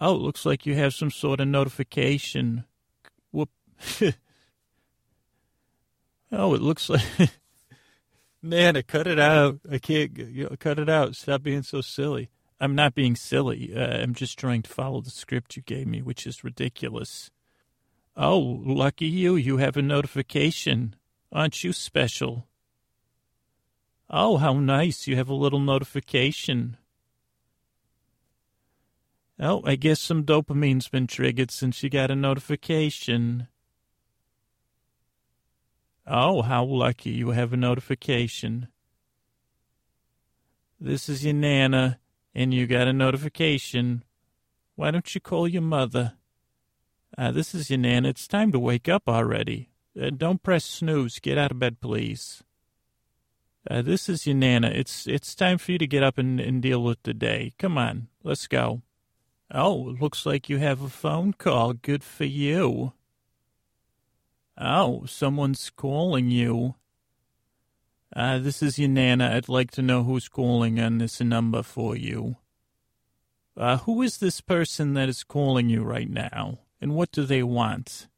Oh, it looks like you have some sort of notification. Whoop. oh, it looks like. Man, I cut it out. I can't. You know, cut it out. Stop being so silly. I'm not being silly. Uh, I'm just trying to follow the script you gave me, which is ridiculous. Oh, lucky you. You have a notification. Aren't you special? Oh, how nice. You have a little notification. Oh, I guess some dopamine's been triggered since you got a notification. Oh, how lucky you have a notification. This is your Nana, and you got a notification. Why don't you call your mother? Uh, this is your Nana. It's time to wake up already. Uh, don't press snooze. Get out of bed, please. Uh, this is your Nana. It's it's time for you to get up and, and deal with the day. Come on, let's go. Oh, looks like you have a phone call. Good for you. Oh, someone's calling you. Uh, this is your Nana. I'd like to know who's calling on this number for you. Uh, who is this person that is calling you right now, and what do they want?